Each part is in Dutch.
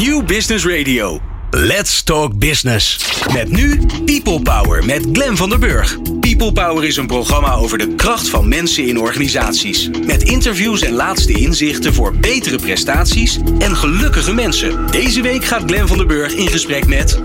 New Business Radio. Let's Talk Business. Met nu People Power met Glen van der Burg. People Power is een programma over de kracht van mensen in organisaties. Met interviews en laatste inzichten voor betere prestaties en gelukkige mensen. Deze week gaat Glen van der Burg in gesprek met.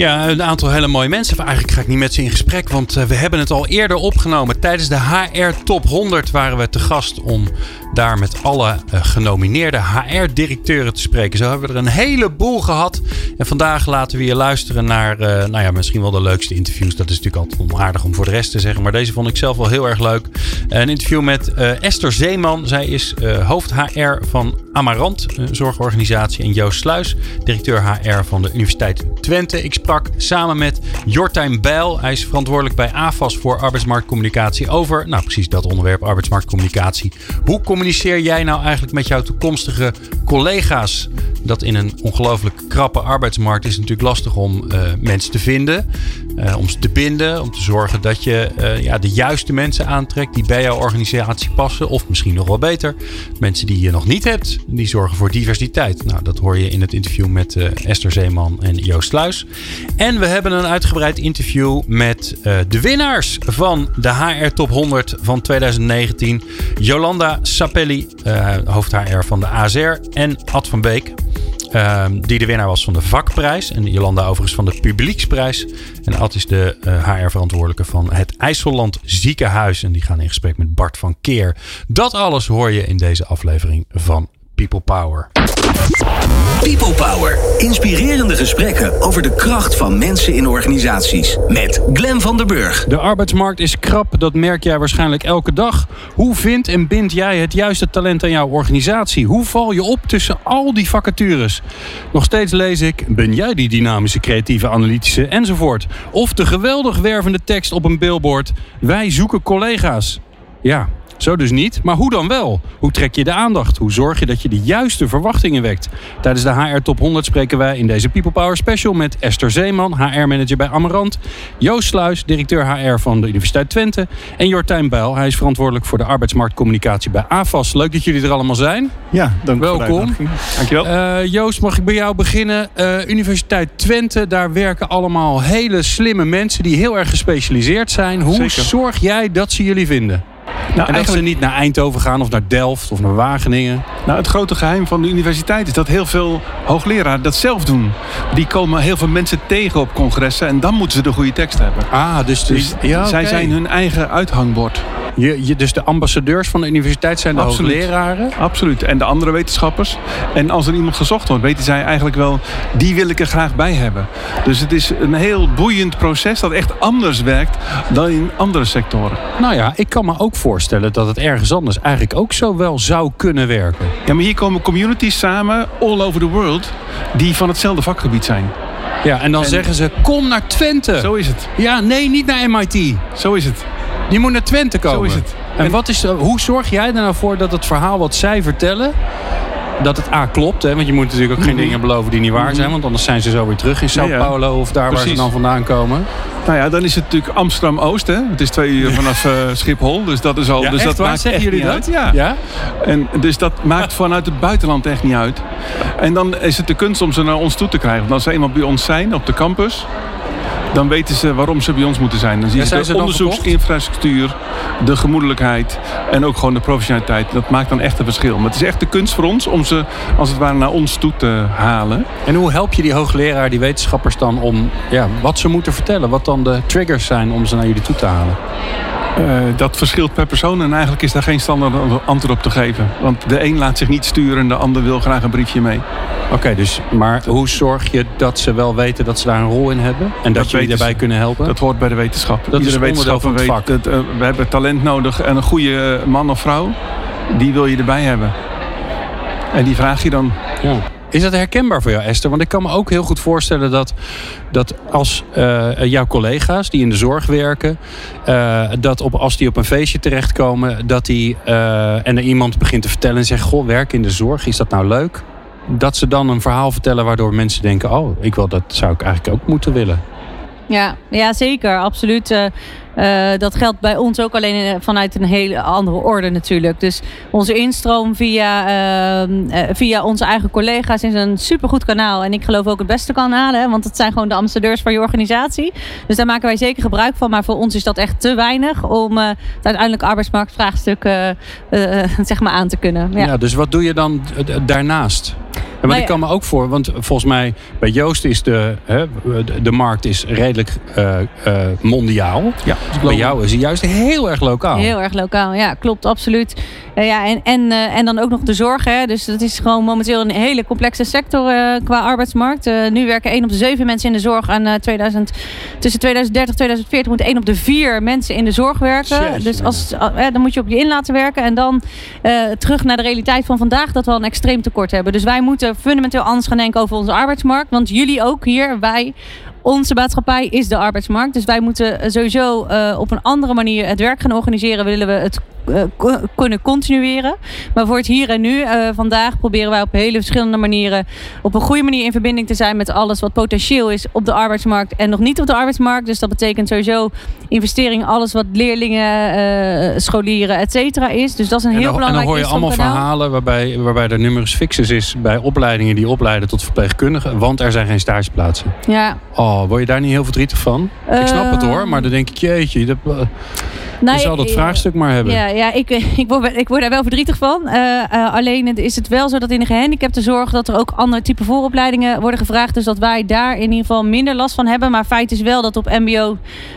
Ja, een aantal hele mooie mensen. Eigenlijk ga ik niet met ze in gesprek, want eh, we hebben het al eerder opgenomen. Tijdens de HR Top 100 waren we te gast om daar met alle uh, genomineerde HR-directeuren te spreken. Zo hebben we er een heleboel gehad. En vandaag laten we je luisteren naar, uh, nou ja, misschien wel de leukste interviews. Dat is natuurlijk altijd onaardig om voor de rest te zeggen. Maar deze vond ik zelf wel heel erg leuk. Een interview met Esther Zeeman. Zij is hoofd HR van Amarant, een zorgorganisatie. En Joost Sluis, directeur HR van de Universiteit Twente. Ik samen met Jortijn Bijl. Hij is verantwoordelijk bij AFAS voor arbeidsmarktcommunicatie over, nou precies dat onderwerp, arbeidsmarktcommunicatie. Hoe communiceer jij nou eigenlijk met jouw toekomstige collega's? Dat in een ongelooflijk krappe arbeidsmarkt is natuurlijk lastig om uh, mensen te vinden. Uh, om ze te binden, om te zorgen dat je uh, ja, de juiste mensen aantrekt die bij jouw organisatie passen. Of misschien nog wel beter, mensen die je nog niet hebt, die zorgen voor diversiteit. Nou, dat hoor je in het interview met Esther Zeeman en Joost Sluis. En we hebben een uitgebreid interview met de winnaars van de HR Top 100 van 2019. Jolanda Sapelli, hoofd HR van de ASR en Ad van Beek. Uh, die de winnaar was van de vakprijs. En Jolanda overigens van de publieksprijs. En Ad is de HR-verantwoordelijke van het IJsselland Ziekenhuis. En die gaan in gesprek met Bart van Keer. Dat alles hoor je in deze aflevering van People Power. People Power. Inspirerende gesprekken over de kracht van mensen in organisaties. Met Glen van der Burg. De arbeidsmarkt is krap, dat merk jij waarschijnlijk elke dag. Hoe vindt en bindt jij het juiste talent aan jouw organisatie? Hoe val je op tussen al die vacatures? Nog steeds lees ik, ben jij die dynamische, creatieve, analytische enzovoort? Of de geweldig wervende tekst op een billboard, wij zoeken collega's. Ja, zo dus niet, maar hoe dan wel? Hoe trek je de aandacht? Hoe zorg je dat je de juiste verwachtingen wekt? Tijdens de HR Top 100 spreken wij in deze People Power Special met Esther Zeeman, HR-manager bij Amarant, Joost Sluis, directeur HR van de Universiteit Twente en Jortijn Bijl. Hij is verantwoordelijk voor de arbeidsmarktcommunicatie bij AFAS. Leuk dat jullie er allemaal zijn. Ja, dank Welkom. Dankjewel. Uh, Joost, mag ik bij jou beginnen? Uh, Universiteit Twente, daar werken allemaal hele slimme mensen die heel erg gespecialiseerd zijn. Hoe Zeker. zorg jij dat ze jullie vinden? Nou, en dat ze niet naar Eindhoven gaan of naar Delft of naar Wageningen. Nou, het grote geheim van de universiteit is dat heel veel hoogleraren dat zelf doen. Die komen heel veel mensen tegen op congressen en dan moeten ze de goede tekst hebben. Ah, dus, dus ja, zij okay. zijn hun eigen uithangbord. Je, je, dus de ambassadeurs van de universiteit zijn de Absoluut. hoogleraren? Absoluut. En de andere wetenschappers. En als er iemand gezocht wordt, weten zij eigenlijk wel... die wil ik er graag bij hebben. Dus het is een heel boeiend proces dat echt anders werkt dan in andere sectoren. Nou ja, ik kan me ook voorstellen dat het ergens anders eigenlijk ook zo wel zou kunnen werken. Ja, maar hier komen communities samen, all over the world... die van hetzelfde vakgebied zijn. Ja, en dan en... zeggen ze, kom naar Twente. Zo is het. Ja, nee, niet naar MIT. Zo is het. Je moet naar Twente komen. Zo is het. En wat is, hoe zorg jij er nou voor dat het verhaal wat zij vertellen... dat het A klopt, hè? want je moet natuurlijk ook geen mm -hmm. dingen beloven die niet waar zijn... want anders zijn ze zo weer terug in Sao ja, ja. Paulo of daar Precies. waar ze dan vandaan komen. Nou ja, dan is het natuurlijk Amsterdam-Oost. Het is twee uur vanaf uh, Schiphol, dus dat is al... Ja, dus dat waar? maakt zeggen jullie dat? Ja. En dus dat maakt vanuit het buitenland echt niet uit. En dan is het de kunst om ze naar ons toe te krijgen. Want als ze eenmaal bij ons zijn op de campus dan weten ze waarom ze bij ons moeten zijn. Dan zien ja, ze de onderzoeksinfrastructuur, de gemoedelijkheid en ook gewoon de professionaliteit. Dat maakt dan echt een verschil. Maar het is echt de kunst voor ons om ze als het ware naar ons toe te halen. En hoe help je die hoogleraar, die wetenschappers dan om ja, wat ze moeten vertellen? Wat dan de triggers zijn om ze naar jullie toe te halen? Uh, dat verschilt per persoon en eigenlijk is daar geen standaard antwoord op te geven. Want de een laat zich niet sturen en de ander wil graag een briefje mee. Oké, okay, dus maar hoe zorg je dat ze wel weten dat ze daar een rol in hebben? En dat, dat jullie daarbij kunnen helpen? Dat hoort bij de wetenschap. Dat Iedere is onderdeel van het vak. Weet, dat, uh, we hebben talent nodig en een goede man of vrouw, die wil je erbij hebben. En die vraag je dan. Ja. Is dat herkenbaar voor jou, Esther? Want ik kan me ook heel goed voorstellen dat, dat als uh, jouw collega's die in de zorg werken, uh, dat op, als die op een feestje terechtkomen, dat die uh, en er iemand begint te vertellen en zegt: Goh, werken in de zorg, is dat nou leuk? Dat ze dan een verhaal vertellen waardoor mensen denken: Oh, ik wil, dat zou ik eigenlijk ook moeten willen. Ja, ja zeker, absoluut. Uh, uh, dat geldt bij ons ook alleen vanuit een hele andere orde natuurlijk. Dus onze instroom via, uh, via onze eigen collega's is een supergoed kanaal. En ik geloof ook het beste kanaal, hè, want het zijn gewoon de ambassadeurs van je organisatie. Dus daar maken wij zeker gebruik van. Maar voor ons is dat echt te weinig om het uiteindelijk arbeidsmarktvraagstuk zeg maar aan te kunnen. Ja. ja, dus wat doe je dan daarnaast? Maar nou ik kan me ook voor, want volgens mij bij Joost is de, hè, de, markt is redelijk uh, uh, mondiaal. Ja, bij jou is hij juist heel erg lokaal. Heel erg lokaal, ja, klopt, absoluut. Uh, ja, en, en, en dan ook nog de zorg. Hè. Dus dat is gewoon momenteel een hele complexe sector qua arbeidsmarkt. nu werken 1 op de 7 mensen in de zorg. En 2000, tussen 2030 en 2040 moet 1 op de 4 mensen in de zorg werken. dus als, dan moet je op je in laten werken. En dan terug naar de realiteit van vandaag dat we een extreem tekort hebben. Dus wij moeten fundamenteel anders gaan denken over onze arbeidsmarkt. Want jullie ook hier, wij onze maatschappij is de arbeidsmarkt. Dus wij moeten sowieso uh, op een andere manier het werk gaan organiseren. Willen we het kunnen continueren. Maar voor het hier en nu, uh, vandaag proberen wij op hele verschillende manieren op een goede manier in verbinding te zijn met alles wat potentieel is op de arbeidsmarkt en nog niet op de arbeidsmarkt. Dus dat betekent sowieso investering, alles wat leerlingen, scholieren, et cetera is. Dus dat is een heel belangrijk. En dan hoor je allemaal verhalen waarbij, waarbij er numerus fixus is bij opleidingen die opleiden tot verpleegkundigen, want er zijn geen stageplaatsen. Ja. Oh, word je daar niet heel verdrietig van? ik snap het hoor, maar dan denk ik, jeetje, dat, nou, je zal dat vraagstuk maar hebben. Ja, ja ik, ik, word, ik word daar wel verdrietig van. Uh, uh, alleen is het wel zo dat in de gehandicaptenzorg dat er ook andere type vooropleidingen worden gevraagd. Dus dat wij daar in ieder geval minder last van hebben. Maar feit is wel dat op mbo,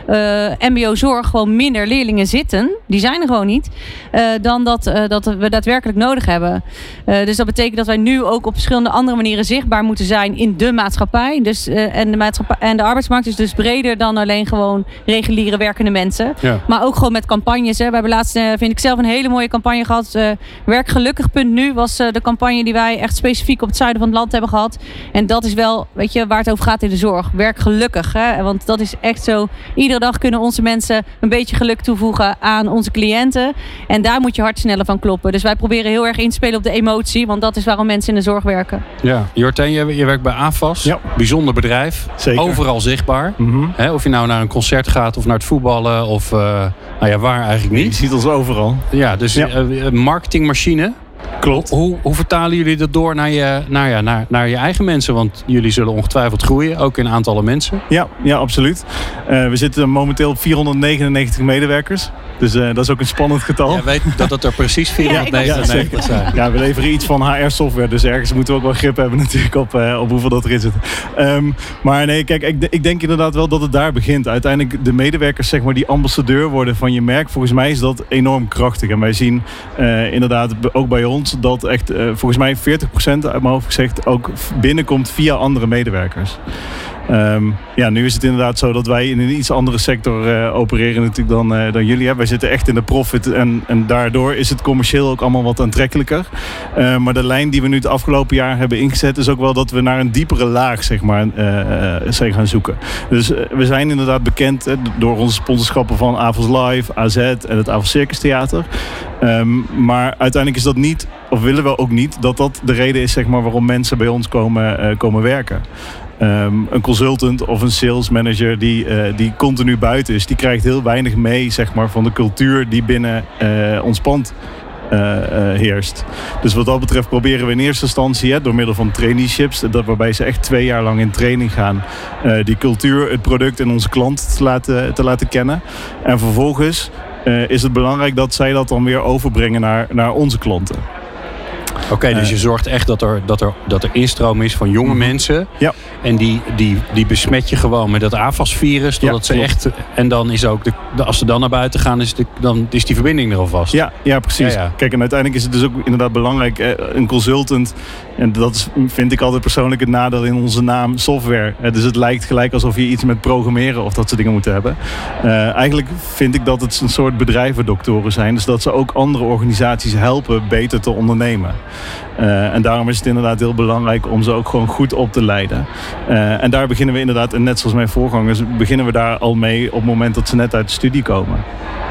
uh, eh, mbo zorg gewoon minder leerlingen zitten. Die zijn er gewoon niet. dan dat, dat we daadwerkelijk nodig hebben. dus dat betekent dat wij nu ook op verschillende andere manieren zichtbaar moeten zijn in de maatschappij. Dus, en, de maatschappij en de arbeidsmarkt is dus breder dan alleen gewoon reguliere werkende mensen. Ja. Maar ook gewoon met campagnes. Hè. We hebben laatst, uh, vind ik zelf, een hele mooie campagne gehad. Uh, Werkgelukkig.nu was uh, de campagne die wij echt specifiek op het zuiden van het land hebben gehad. En dat is wel, weet je, waar het over gaat in de zorg. Werkgelukkig. Hè. Want dat is echt zo. Iedere dag kunnen onze mensen een beetje geluk toevoegen aan onze cliënten. En daar moet je hart sneller van kloppen. Dus wij proberen heel erg in te spelen op de emotie. Want dat is waarom mensen in de zorg werken. Ja, Jorten, je, je werkt bij AFAS. Ja. Bijzonder bedrijf. Zeker. Overal zichtbaar. Mm -hmm. of je nou naar een concert gaat of naar het voetballen of nou ja, waar eigenlijk niet. Je ziet ons overal. Ja, dus ja. Uh, marketingmachine. Klopt. Hoe, hoe, vertalen jullie dat door naar je, naar, ja, naar, naar je eigen mensen? Want jullie zullen ongetwijfeld groeien, ook in aantallen mensen. Ja, ja absoluut. Uh, we zitten momenteel op 499 medewerkers. Dus uh, dat is ook een spannend getal. Ja, weet dat het er precies 499 ja, zijn. Ja, we leveren iets van HR-software. Dus ergens moeten we ook wel grip hebben natuurlijk op, uh, op hoeveel dat erin zit. Um, maar nee, kijk, ik, ik, denk inderdaad wel dat het daar begint. Uiteindelijk de medewerkers zeg maar die ambassadeur worden van je merk. Volgens mij is dat enorm krachtig. En wij zien uh, inderdaad ook bij ons dat echt volgens mij 40% uit mijn hoofd gezegd ook binnenkomt via andere medewerkers. Um, ja, nu is het inderdaad zo dat wij in een iets andere sector uh, opereren natuurlijk dan, uh, dan jullie. Hè. Wij zitten echt in de profit en, en daardoor is het commercieel ook allemaal wat aantrekkelijker. Uh, maar de lijn die we nu het afgelopen jaar hebben ingezet is ook wel dat we naar een diepere laag zeg maar, zijn gaan zoeken. Dus we zijn inderdaad bekend door onze sponsorschappen van Avos Live, AZ en het Avos Circus Theater. Um, maar uiteindelijk is dat niet, of willen we ook niet, dat dat de reden is zeg maar, waarom mensen bij ons komen, komen werken. Um, een consultant of een sales manager die, uh, die continu buiten is, die krijgt heel weinig mee zeg maar, van de cultuur die binnen uh, ons pand uh, heerst. Dus wat dat betreft proberen we in eerste instantie hè, door middel van traineeships, dat waarbij ze echt twee jaar lang in training gaan, die cultuur, het product en onze klant te laten, te laten kennen. En vervolgens is het belangrijk dat zij dat dan weer overbrengen naar, naar onze klanten. Oké, dus je zorgt echt dat er, dat, er, dat er instroom is van jonge mhm. mensen. Ja. En die, die, die besmet je gewoon met dat AFAS-virus. Ze echt. En dan is ook de, als ze dan naar buiten gaan, is, de, dan is die verbinding er alvast. Ja, ja precies. Kijk, en uiteindelijk is het dus ook inderdaad belangrijk. Eh, een consultant. En dat is, vind ik altijd persoonlijk het nadeel in onze naam software. Dus het lijkt gelijk alsof je iets met programmeren of dat soort dingen moet hebben. Uh, eigenlijk vind ik dat het een soort bedrijvendoktoren zijn. Dus dat ze ook andere organisaties helpen beter te ondernemen. Eh, en daarom is het inderdaad heel belangrijk om ze ook gewoon goed op te leiden. Eh, en daar beginnen we inderdaad, en net zoals mijn voorgangers, beginnen we daar al mee op het moment dat ze net uit de studie komen.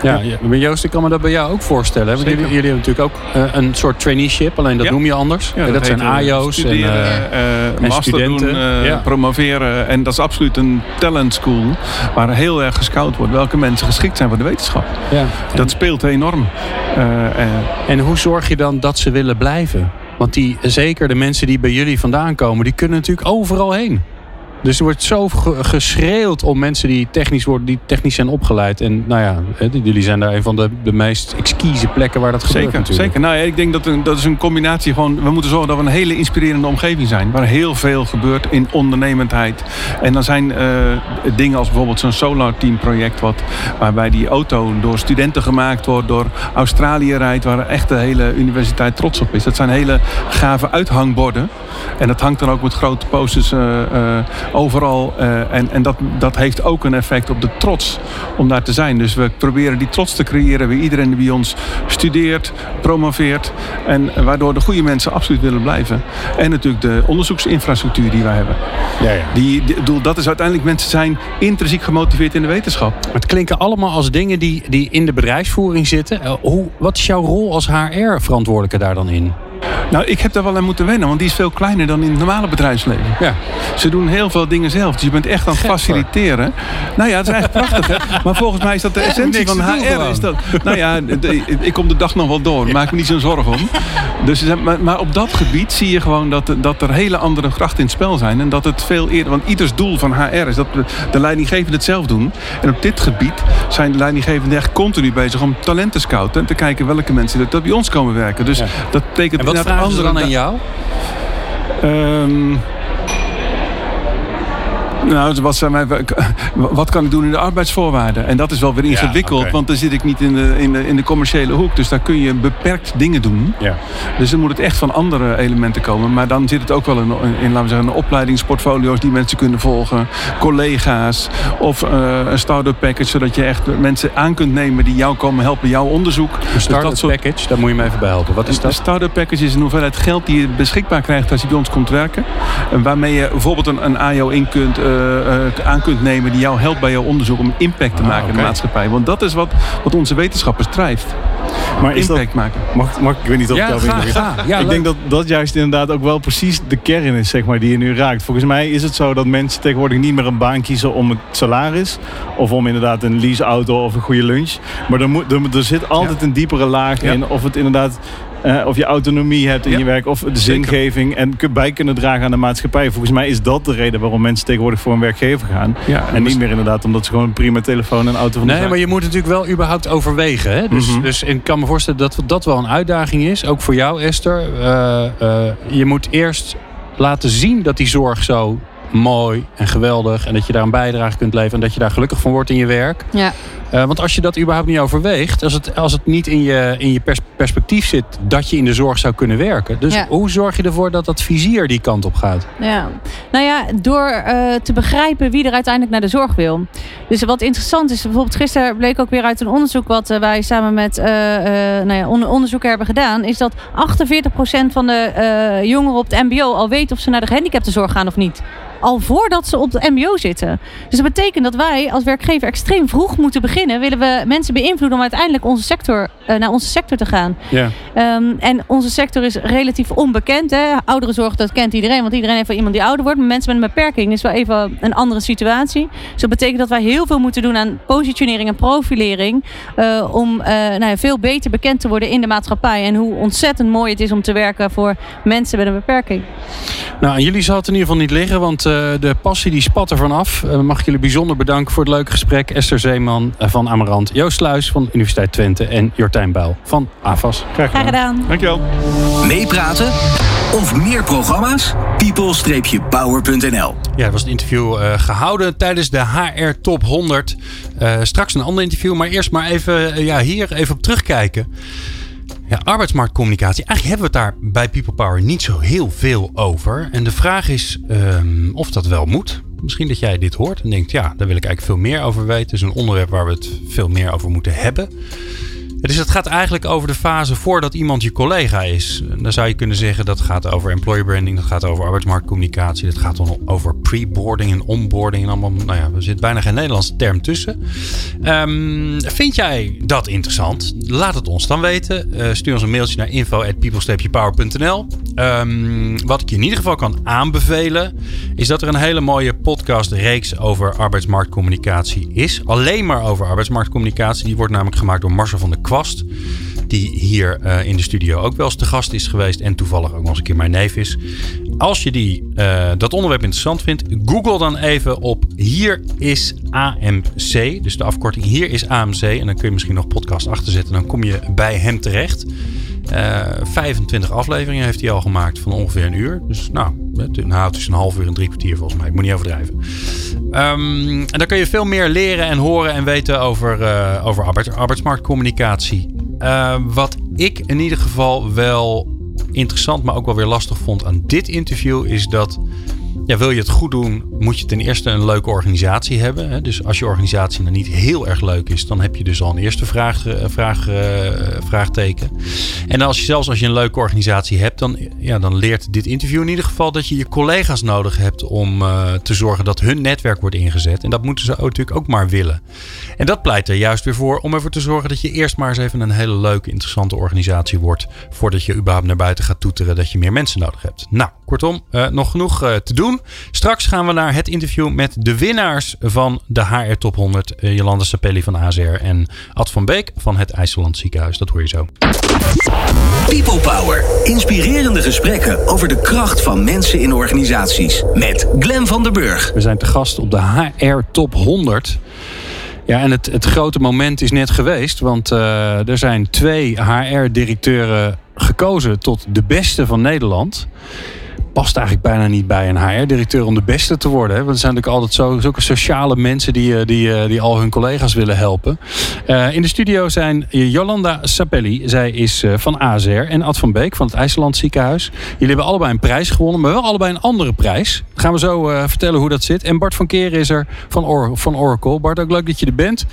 Ja, ja. maar Joost, ik kan me dat bij jou ook voorstellen. hè? Want jullie, jullie hebben natuurlijk ook eh, een soort traineeship, alleen dat Ja. noem je anders. Ja, dat, zijn eh. En, Studeren, eh, eh, master studenten. doen, eh, Ja. promoveren. En dat is absoluut een talent school. Waar heel erg gescout wordt welke mensen geschikt zijn voor de wetenschap. ja. Dat speelt enorm. Eh, eh, En hoe zorg je dan dat ze willen blijven? Want die, zeker de mensen die bij jullie vandaan komen, die kunnen natuurlijk overal heen. Dus er wordt zo ge- geschreeuwd om mensen die technisch worden, die technisch zijn opgeleid. En nou ja, hè, jullie zijn daar een van de, de meest exquise plekken waar dat gebeurt Zeker, natuurlijk. zeker. Nou ja, ik denk dat een, dat is een combinatie gewoon. We moeten zorgen dat we een hele inspirerende omgeving zijn. Waar heel veel gebeurt in ondernemendheid. En dan zijn eh, dingen als bijvoorbeeld zo'n Solar Team project. Wat, waarbij die auto door studenten gemaakt wordt. Door Australië rijdt. Waar echt de hele universiteit trots op is. Dat zijn hele gave uithangborden. En dat hangt dan ook met grote posters eh, overal. eh, en en dat, dat heeft ook een effect op de trots om daar te zijn. Dus we proberen die trots te creëren bij iedereen die bij ons studeert, promoveert. En waardoor de goede mensen absoluut willen blijven. En natuurlijk de onderzoeksinfrastructuur die wij hebben. Ja, ja. Die, dat is uiteindelijk mensen zijn intrinsiek gemotiveerd in de wetenschap. Het klinken allemaal als dingen die, die in de bedrijfsvoering zitten. Eh, hoe, wat is jouw rol als HR-verantwoordelijke daar dan in? Nou, ik heb daar wel aan moeten wennen, want die is veel kleiner dan in het normale bedrijfsleven. Ja. Ze doen heel veel dingen zelf. Dus je bent echt aan het faciliteren. Nou ja, het is eigenlijk prachtig. Hè? Maar volgens mij is dat de essentie van HR. Is dat, nou ja, ik kom de dag nog wel door. Maak me niet zo'n zorgen om. Dus, zijn- maar, maar op dat gebied zie je gewoon dat, dat er hele andere krachten in het spel zijn. En dat het veel eerder... Want ieders doel van HR is dat de, de leidinggevenden het zelf doen. En op dit gebied zijn de leidinggevenden echt continu bezig om talent te scouten. En te kijken welke mensen er bij ons komen werken. Dus Ja. dat betekent En wat vragen ze dan aan jou? Ehm, nou, wat, zijn mijn, wat kan ik doen in de arbeidsvoorwaarden? En dat is wel weer ingewikkeld, want dan zit ik niet in de, in, de, in de commerciële hoek. Dus daar kun je beperkt dingen doen. Ja. Dus dan moet het echt van andere elementen komen. Maar dan zit het ook wel in, in laten we zeggen, opleidingsportfolio's die mensen kunnen volgen. Collega's of eh, een start-up package, zodat je echt mensen aan kunt nemen die jou komen helpen, jouw onderzoek. Een start-up package, daar moet je me even bij helpen. Wat is Een dat? start-up package is een hoeveelheid geld die je beschikbaar krijgt als je bij ons komt werken. En waarmee je bijvoorbeeld een, een AIO in kunt, eh, aan kunt nemen die jou helpt bij jouw onderzoek om impact te Ah, maken in de maatschappij. Want dat is wat, wat onze wetenschappers drijft. Maar is dat, Impact maken. mag, mag, ik weet niet of Ja, ik daarop inga. graag. Ja, ik leuk. denk dat dat juist inderdaad ook wel precies de kern is, zeg maar, die je nu raakt. Volgens mij is het zo dat mensen tegenwoordig niet meer een baan kiezen om het salaris. Of om inderdaad een leaseauto of een goede lunch. Maar er, moet, er, er zit altijd een diepere laag Ja. in. Of het inderdaad... eh, of je autonomie hebt in Ja. je werk, of de zingeving en kun- bij kunnen dragen aan de maatschappij. Volgens mij is dat de reden waarom mensen tegenwoordig voor een werkgever gaan. Ja, En niet meer inderdaad omdat ze gewoon een prima telefoon en auto van Nee, maar je moet natuurlijk wel überhaupt overwegen. Hè? Dus, Mhm. dus ik kan me voorstellen dat dat wel een uitdaging is. Ook voor jou, Esther. Eh, eh, je moet eerst laten zien dat die zorg zo mooi en geweldig... en dat je daar een bijdrage kunt leveren... en dat je daar gelukkig van wordt in je werk. Ja. Eh, want als je dat überhaupt niet overweegt... als het, als het niet in je, in je pers- perspectief zit... dat je in de zorg zou kunnen werken. Dus Ja. hoe zorg je ervoor dat dat vizier die kant op gaat? Ja, nou ja, door eh, te begrijpen wie er uiteindelijk naar de zorg wil. Dus wat interessant is, bijvoorbeeld gisteren bleek ook weer uit een onderzoek wat eh, wij samen met nou ja, on- onderzoeker hebben gedaan, is dat 48% van de jongeren op het MBO al weet of ze naar de gehandicaptenzorg gaan of niet. Al voordat ze op het MBO zitten. Dus dat betekent dat wij als werkgever extreem vroeg moeten beginnen. Willen we mensen beïnvloeden om uiteindelijk onze sector, eh, naar onze sector te gaan. Ja. Ehm, en onze sector is relatief onbekend. Hè? Ouderenzorg, dat kent iedereen. Want iedereen heeft wel iemand die ouder wordt. Maar mensen met een beperking is wel even een andere situatie. Dus dat betekent dat wij heel veel moeten doen aan positionering en profilering. eh, om eh, nou ja, veel beter bekend te worden in de maatschappij. En hoe ontzettend mooi het is om te werken voor mensen met een beperking. Nou, aan jullie zal het in ieder geval niet liggen, want de passie die spat er vanaf. Eh, mag ik jullie bijzonder bedanken voor het leuke gesprek. Esther Zeeman eh, van Amarant, Joost Sluis van Universiteit Twente en Jortijn Buil van AFAS. Graag Graag gedaan. gedaan. Dankjewel. Meepraten of meer programma's? people-power.nl Ja, dat was het interview eh, gehouden tijdens de HR Top 100. Eh, straks een ander interview, maar eerst maar even eh, ja, hier even op terugkijken. Ja, arbeidsmarktcommunicatie. Eigenlijk hebben we het daar bij People Power niet zo heel veel over. En de vraag is ehm, of dat wel moet. Misschien dat jij dit hoort en denkt, ja, daar wil ik eigenlijk veel meer over weten. Het is een onderwerp waar we het veel meer over moeten hebben. Dus het gaat eigenlijk over de fase voordat iemand je collega is. Dan zou je kunnen zeggen dat gaat over employer branding, dat gaat over arbeidsmarktcommunicatie, dat gaat dan over pre-boarding en onboarding en allemaal. Nou ja, er zit bijna geen Nederlandse term tussen. Um, vind jij dat interessant? Laat het ons dan weten. Uh, stuur ons een mailtje naar info@people-power.nl. Um, wat ik je in ieder geval kan aanbevelen, is dat er een hele mooie podcastreeks over arbeidsmarktcommunicatie is. Alleen maar over arbeidsmarktcommunicatie. Die wordt namelijk gemaakt door Marcel van der Kwast. Die hier uh, in de studio ook wel eens te gast is geweest. En toevallig ook nog eens een keer mijn neef is. Als je die, uh, dat onderwerp interessant vindt, google dan even op Hier is AMC. Dus de afkorting Hier is AMC. En dan kun je misschien nog podcast achterzetten. Dan kom je bij hem terecht. Uh, 25 afleveringen heeft hij al gemaakt van ongeveer een uur. Dus nou, het is een half uur en drie kwartier volgens mij. Ik moet niet overdrijven. Um, en dan kun je veel meer leren en horen en weten over, uh, over arbeids, arbeidsmarktcommunicatie. Uh, wat ik in ieder geval wel interessant, maar ook wel weer lastig vond aan dit interview, is dat ja, wil je het goed doen, moet je ten eerste een leuke organisatie hebben. Hè? Dus als je organisatie nou niet heel erg leuk is, dan heb je dus al een eerste vraag, eh, vraag, uh, vraagteken. En als je zelfs als je een leuke organisatie hebt, dan, ja, dan leert dit interview in ieder geval dat je je collega's nodig hebt om uh, te zorgen dat hun netwerk wordt ingezet. En dat moeten ze ook, natuurlijk ook maar willen. En dat pleit er juist weer voor om ervoor te zorgen dat je eerst maar eens even een hele leuke, interessante organisatie wordt. Voordat je überhaupt naar buiten gaat toeteren dat je meer mensen nodig hebt. Nou, kortom, nog genoeg te doen. Straks gaan we naar het interview met de winnaars van de HR Top 100. Jolanda Sapelli van AZR en Ad van Beek van het IJsseland Ziekenhuis. Dat hoor je zo. People Power. Inspirerende gesprekken over de kracht van mensen in organisaties. Met Glen van der Burg. We zijn te gast op de HR Top 100. Ja, en het, het grote moment is net geweest. Want uh, er zijn twee HR-directeuren gekozen tot de beste van Nederland past eigenlijk bijna niet bij een HR-directeur om de beste te worden. Hè? Want er zijn natuurlijk altijd zo, zulke sociale mensen die, die, die al hun collega's willen helpen. Uh, in de studio zijn Jolanda Sapelli, zij is van AZR, en Ad van Beek van het IJsseland Ziekenhuis. Jullie hebben allebei een prijs gewonnen, maar wel allebei een andere prijs. Gaan we zo uh, vertellen hoe dat zit. En Bart van Keren is er van, Or van Oracle. Bart, ook leuk dat je er bent.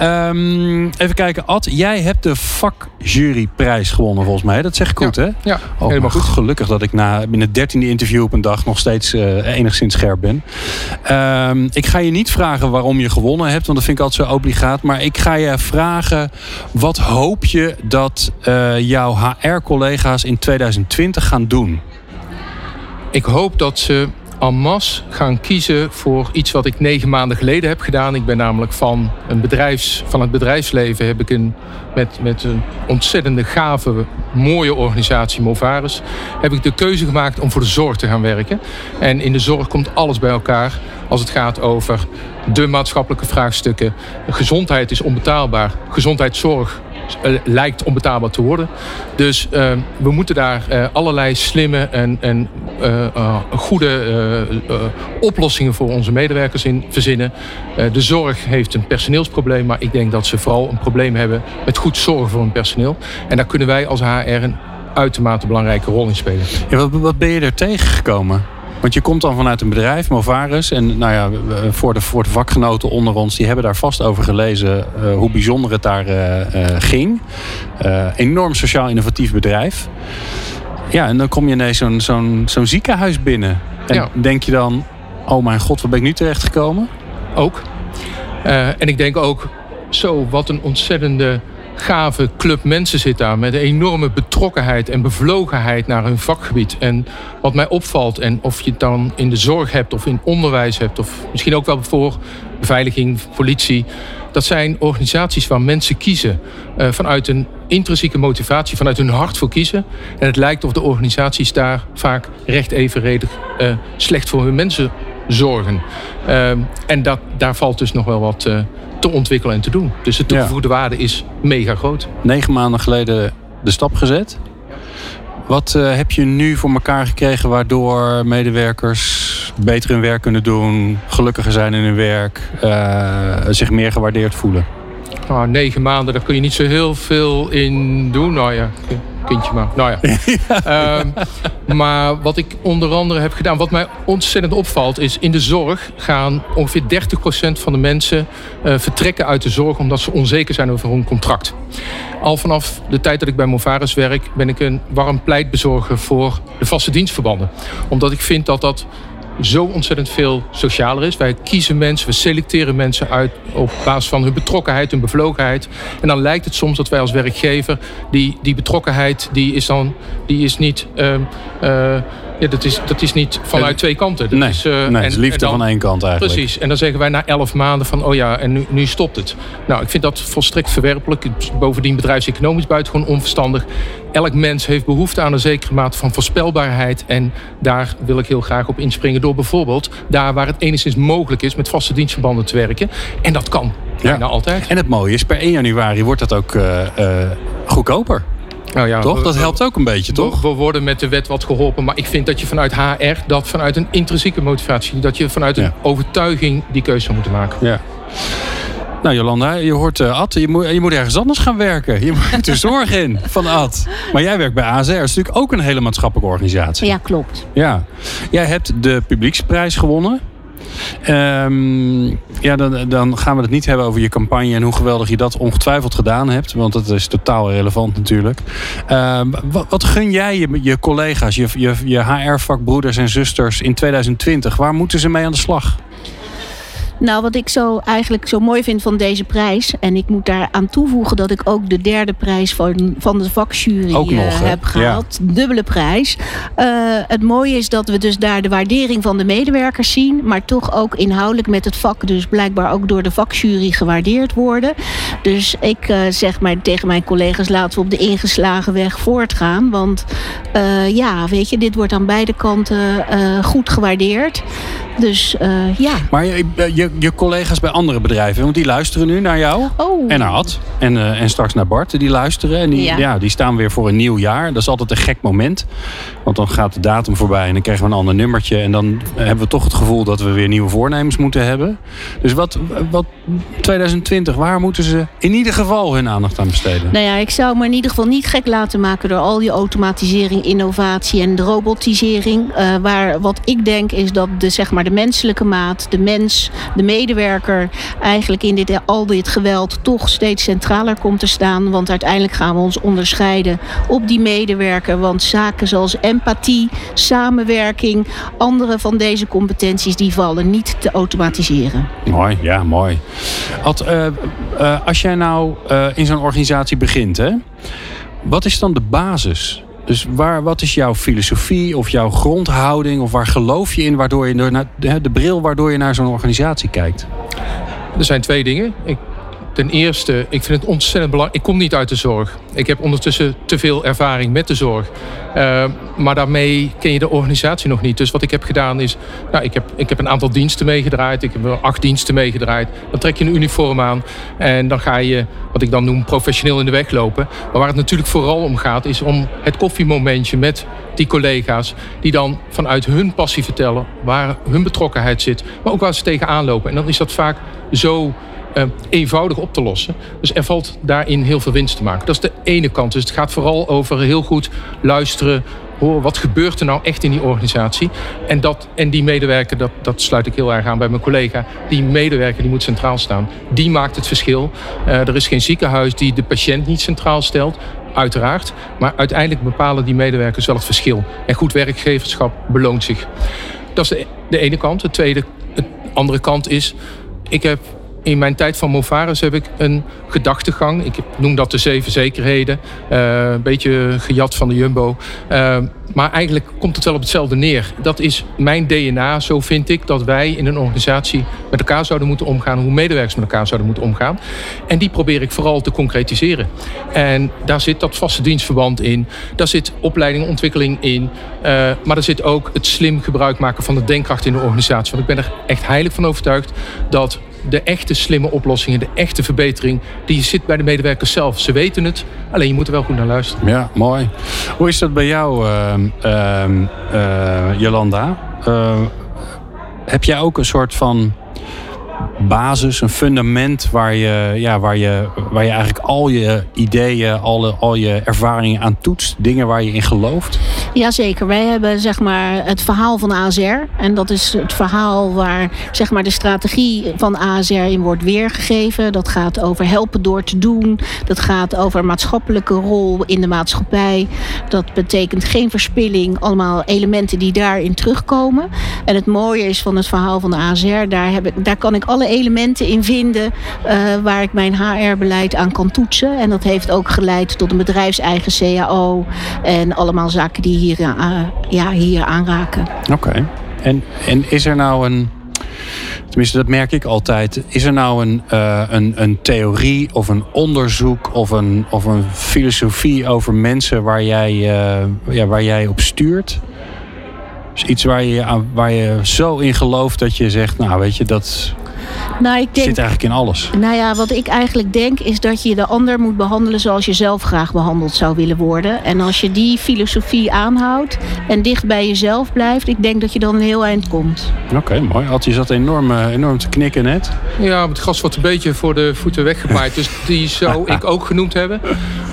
Um, even kijken, Ad, jij hebt de vakjuryprijs gewonnen volgens mij. Dat zeg ik goed, ja. hè? Ja, oh, helemaal goed. Gelukkig dat ik na binnen 13 interview op een dag nog steeds uh, enigszins scherp ben. Um, ik ga je niet vragen waarom je gewonnen hebt, want dat vind ik altijd zo obligaat. Maar ik ga je vragen, wat hoop je dat uh, jouw HR-collega's in 2020 gaan doen? Ik hoop dat ze en masse gaan kiezen voor iets wat ik negen maanden geleden heb gedaan. Ik ben namelijk van, een bedrijfs, van het bedrijfsleven heb ik een, met, met een ontzettende gave, mooie organisatie, Movaris, heb ik de keuze gemaakt om voor de zorg te gaan werken. En in de zorg komt alles bij elkaar als het gaat over de maatschappelijke vraagstukken. Gezondheid is onbetaalbaar. Gezondheidszorg lijkt onbetaalbaar te worden. Dus uh, we moeten daar uh, allerlei slimme en, goede oplossingen voor onze medewerkers in verzinnen. de zorg heeft een personeelsprobleem, maar ik denk dat ze vooral een probleem hebben met goed zorgen voor hun personeel. En daar kunnen wij als HR een uitermate belangrijke rol in spelen. Wat, wat ben je er tegengekomen? Want je komt dan vanuit een bedrijf, Movaris. En nou ja, voor de, voor de vakgenoten onder ons, die hebben daar vast over gelezen uh, hoe bijzonder het daar uh, uh, ging. enorm sociaal innovatief bedrijf. Ja, en dan kom je ineens zo'n zo'n zo'n ziekenhuis binnen. En ja. denk je dan, oh mijn god, waar ben ik nu terecht gekomen? Ook. en ik denk ook, zo, wat een ontzettende gave club mensen zit daar met een enorme betrokkenheid en bevlogenheid naar hun vakgebied. En wat mij opvalt, en of je het dan in de zorg hebt of in onderwijs hebt, of misschien ook wel voor beveiliging, politie. Dat zijn organisaties waar mensen kiezen uh, vanuit een intrinsieke motivatie, vanuit hun hart voor kiezen. En het lijkt of de organisaties daar vaak recht evenredig uh, slecht voor hun mensen zorgen. Uh, en dat, daar valt dus nog wel wat uh, te ontwikkelen en te doen. Dus de toegevoegde ja. waarde is mega groot. Negen maanden geleden de stap gezet. Wat uh, heb je nu voor elkaar gekregen waardoor medewerkers beter hun werk kunnen doen, gelukkiger zijn in hun werk, uh, zich meer gewaardeerd voelen? Nou, negen maanden, daar kun je niet zo heel veel in doen. Nou ja, kindje maar. Nou ja. Ehm, maar wat ik onder andere heb gedaan, wat mij ontzettend opvalt, is in de zorg gaan ongeveer 30% van de mensen uh, vertrekken uit de zorg omdat ze onzeker zijn over hun contract. Al vanaf de tijd dat ik bij Movaris werk, ben ik een warm pleitbezorger voor de vaste dienstverbanden. Omdat ik vind dat dat zo ontzettend veel socialer is. Wij kiezen mensen, we selecteren mensen uit op basis van hun betrokkenheid, hun bevlogenheid. En dan lijkt het soms dat wij als werkgever die, die betrokkenheid, die is dan die is niet. Uh, uh, ja, dat, is, dat is niet vanuit twee kanten. Dat nee, is, uh, nee, en, is liefde van één kant eigenlijk. Precies. En dan zeggen wij na elf maanden van, oh ja, en nu, nu stopt het. Nou, ik vind dat volstrekt verwerpelijk. Bovendien bedrijfseconomisch buitengewoon onverstandig. Elk mens heeft behoefte aan een zekere mate van voorspelbaarheid. En daar wil ik heel graag op inspringen door bijvoorbeeld daar waar het enigszins mogelijk is met vaste dienstverbanden te werken. En dat kan. Ja. altijd. En het mooie is, per 1 januari wordt dat ook uh, uh, goedkoper. Nou ja, toch? Dat helpt ook een beetje, toch? We, worden met de wet wat geholpen. Maar ik vind dat je vanuit HR, dat vanuit een intrinsieke motivatie, dat je vanuit een overtuiging die keuze zou moeten maken. Ja. Nou, Jolanda, je hoort uh, Ad. Je moet, je moet ergens anders gaan werken. Je moet de zorg in van Ad. Maar jij werkt bij AZR. Dat is natuurlijk ook een hele maatschappelijke organisatie. Ja, klopt. Ja. Jij hebt de publieksprijs gewonnen. Um, ja, dan, dan, gaan we het niet hebben over je campagne en hoe geweldig je dat ongetwijfeld gedaan hebt. Want dat is totaal relevant natuurlijk. Um, wat, wat, gun jij je, je collega's, je, je, je HR-vakbroeders en zusters in 2020? Waar moeten ze mee aan de slag? Nou, wat ik zo eigenlijk zo mooi vind van deze prijs. En ik moet daar aan toevoegen dat ik ook de derde prijs van, van de vakjury nog, uh, heb gehaald. Ja. Dubbele prijs. Uh, het mooie is dat we dus daar de waardering van de medewerkers zien. Maar toch ook inhoudelijk met het vak. Dus blijkbaar ook door de vakjury gewaardeerd worden. Dus ik uh, zeg maar tegen mijn collega's laten we op de ingeslagen weg voortgaan. Want ja, weet je, dit wordt aan beide kanten goed gewaardeerd. Dus ja. Maar je, je, je, collega's bij andere bedrijven, want die luisteren nu naar jou oh. en naar Ad en, uh, en straks naar Bart. Die luisteren en die, ja. ja. die staan weer voor een nieuw jaar. Dat is altijd een gek moment, want dan gaat de datum voorbij en dan krijgen we een ander nummertje. En dan hebben we toch het gevoel dat we weer nieuwe voornemens moeten hebben. Dus wat, wat 2020, waar moeten ze in ieder geval hun aandacht aan besteden? Nou ja, ik zou me in ieder geval niet gek laten maken door al die automatisering, innovatie en de robotisering. Uh, waar wat ik denk is dat de, zeg maar, de menselijke maat, de mens, de medewerker eigenlijk in dit, al dit geweld toch steeds centraler komt te staan. Want uiteindelijk gaan we ons onderscheiden op die medewerker. Want zaken zoals empathie, samenwerking, andere van deze competenties, die vallen niet te automatiseren. Mooi, ja, mooi. Ad, uh, uh, als jij nou uh, in zo'n organisatie begint, hè, wat is dan de basis? Dus waar, wat is jouw filosofie of jouw grondhouding? Of waar geloof je in waardoor je de bril waardoor je naar zo'n organisatie kijkt? Er zijn twee dingen. Ik Ten eerste, ik vind het ontzettend belangrijk. Ik kom niet uit de zorg. Ik heb ondertussen te veel ervaring met de zorg. Uh, maar daarmee ken je de organisatie nog niet. Dus wat ik heb gedaan is, nou, ik, heb, ik heb een aantal diensten meegedraaid. Ik heb acht diensten meegedraaid. Dan trek je een uniform aan en dan ga je, wat ik dan noem, professioneel in de weg lopen. Maar waar het natuurlijk vooral om gaat, is om het koffiemomentje met die collega's. Die dan vanuit hun passie vertellen waar hun betrokkenheid zit. Maar ook waar ze tegenaan lopen. En dan is dat vaak zo eenvoudig op te lossen. Dus er valt daarin heel veel winst te maken. Dat is de ene kant. Dus het gaat vooral over heel goed luisteren. Horen, wat gebeurt er nou echt in die organisatie? En, dat, en die medewerker, dat, dat sluit ik heel erg aan bij mijn collega. Die medewerker die moet centraal staan. Die maakt het verschil. Uh, er is geen ziekenhuis die de patiënt niet centraal stelt uiteraard. Maar uiteindelijk bepalen die medewerkers wel het verschil. En goed werkgeverschap beloont zich. Dat is de, de ene kant. De tweede, de andere kant is... Ik heb in mijn tijd van Movaris heb ik een gedachtegang. Ik noem dat de zeven zekerheden. Uh, een beetje gejat van de Jumbo. Uh, maar eigenlijk komt het wel op hetzelfde neer. Dat is mijn DNA. Zo vind ik dat wij in een organisatie met elkaar zouden moeten omgaan. Hoe medewerkers met elkaar zouden moeten omgaan. En die probeer ik vooral te concretiseren. En daar zit dat vaste dienstverband in. Daar zit opleiding ontwikkeling in. Uh, maar er zit ook het slim gebruik maken van de denkkracht in de organisatie. Want ik ben er echt heilig van overtuigd dat de echte slimme oplossingen, de echte verbetering, die zit bij de medewerkers zelf. Ze weten het, alleen je moet er wel goed naar luisteren. Ja, mooi. Hoe is dat bij jou, uh, uh, uh, Jolanda? heb jij ook een soort van basis, een fundament waar je, ja, waar je, waar je eigenlijk al je ideeën, alle, al je ervaringen aan toetst? Dingen waar je in gelooft? Jazeker. Wij hebben zeg maar, het verhaal van ASR. En dat is het verhaal waar zeg maar, de strategie van ASR in wordt weergegeven. Dat gaat over helpen door te doen. Dat gaat over maatschappelijke rol in de maatschappij. Dat betekent geen verspilling. Allemaal elementen die daarin terugkomen. En het mooie is van het verhaal van de ASR. Daar, heb ik, daar kan ik alle elementen in vinden uh, waar ik mijn HR-beleid aan kan toetsen. En dat heeft ook geleid tot een bedrijfseigen CAO. En allemaal zaken die hier, uh, ja, hier aanraken. Oké. En, en is er nou een Tenminste, dat merk ik altijd. Is er nou een, uh, een, een theorie of een onderzoek of een, of een filosofie over mensen waar jij, uh, ja, waar jij op stuurt? Dus iets waar je, waar je zo in gelooft dat je zegt, nou weet je, dat, nou, ik denk, zit eigenlijk in alles. Nou ja, wat ik eigenlijk denk is dat je de ander moet behandelen zoals je zelf graag behandeld zou willen worden. En als je die filosofie aanhoudt en dicht bij jezelf blijft, ik denk dat je dan een heel eind komt. Oké, mooi. Je zat enorm, eh, enorm te knikken net. Ja, het gas wordt een beetje voor de voeten weggepaaid. dus die zou ik ook genoemd hebben.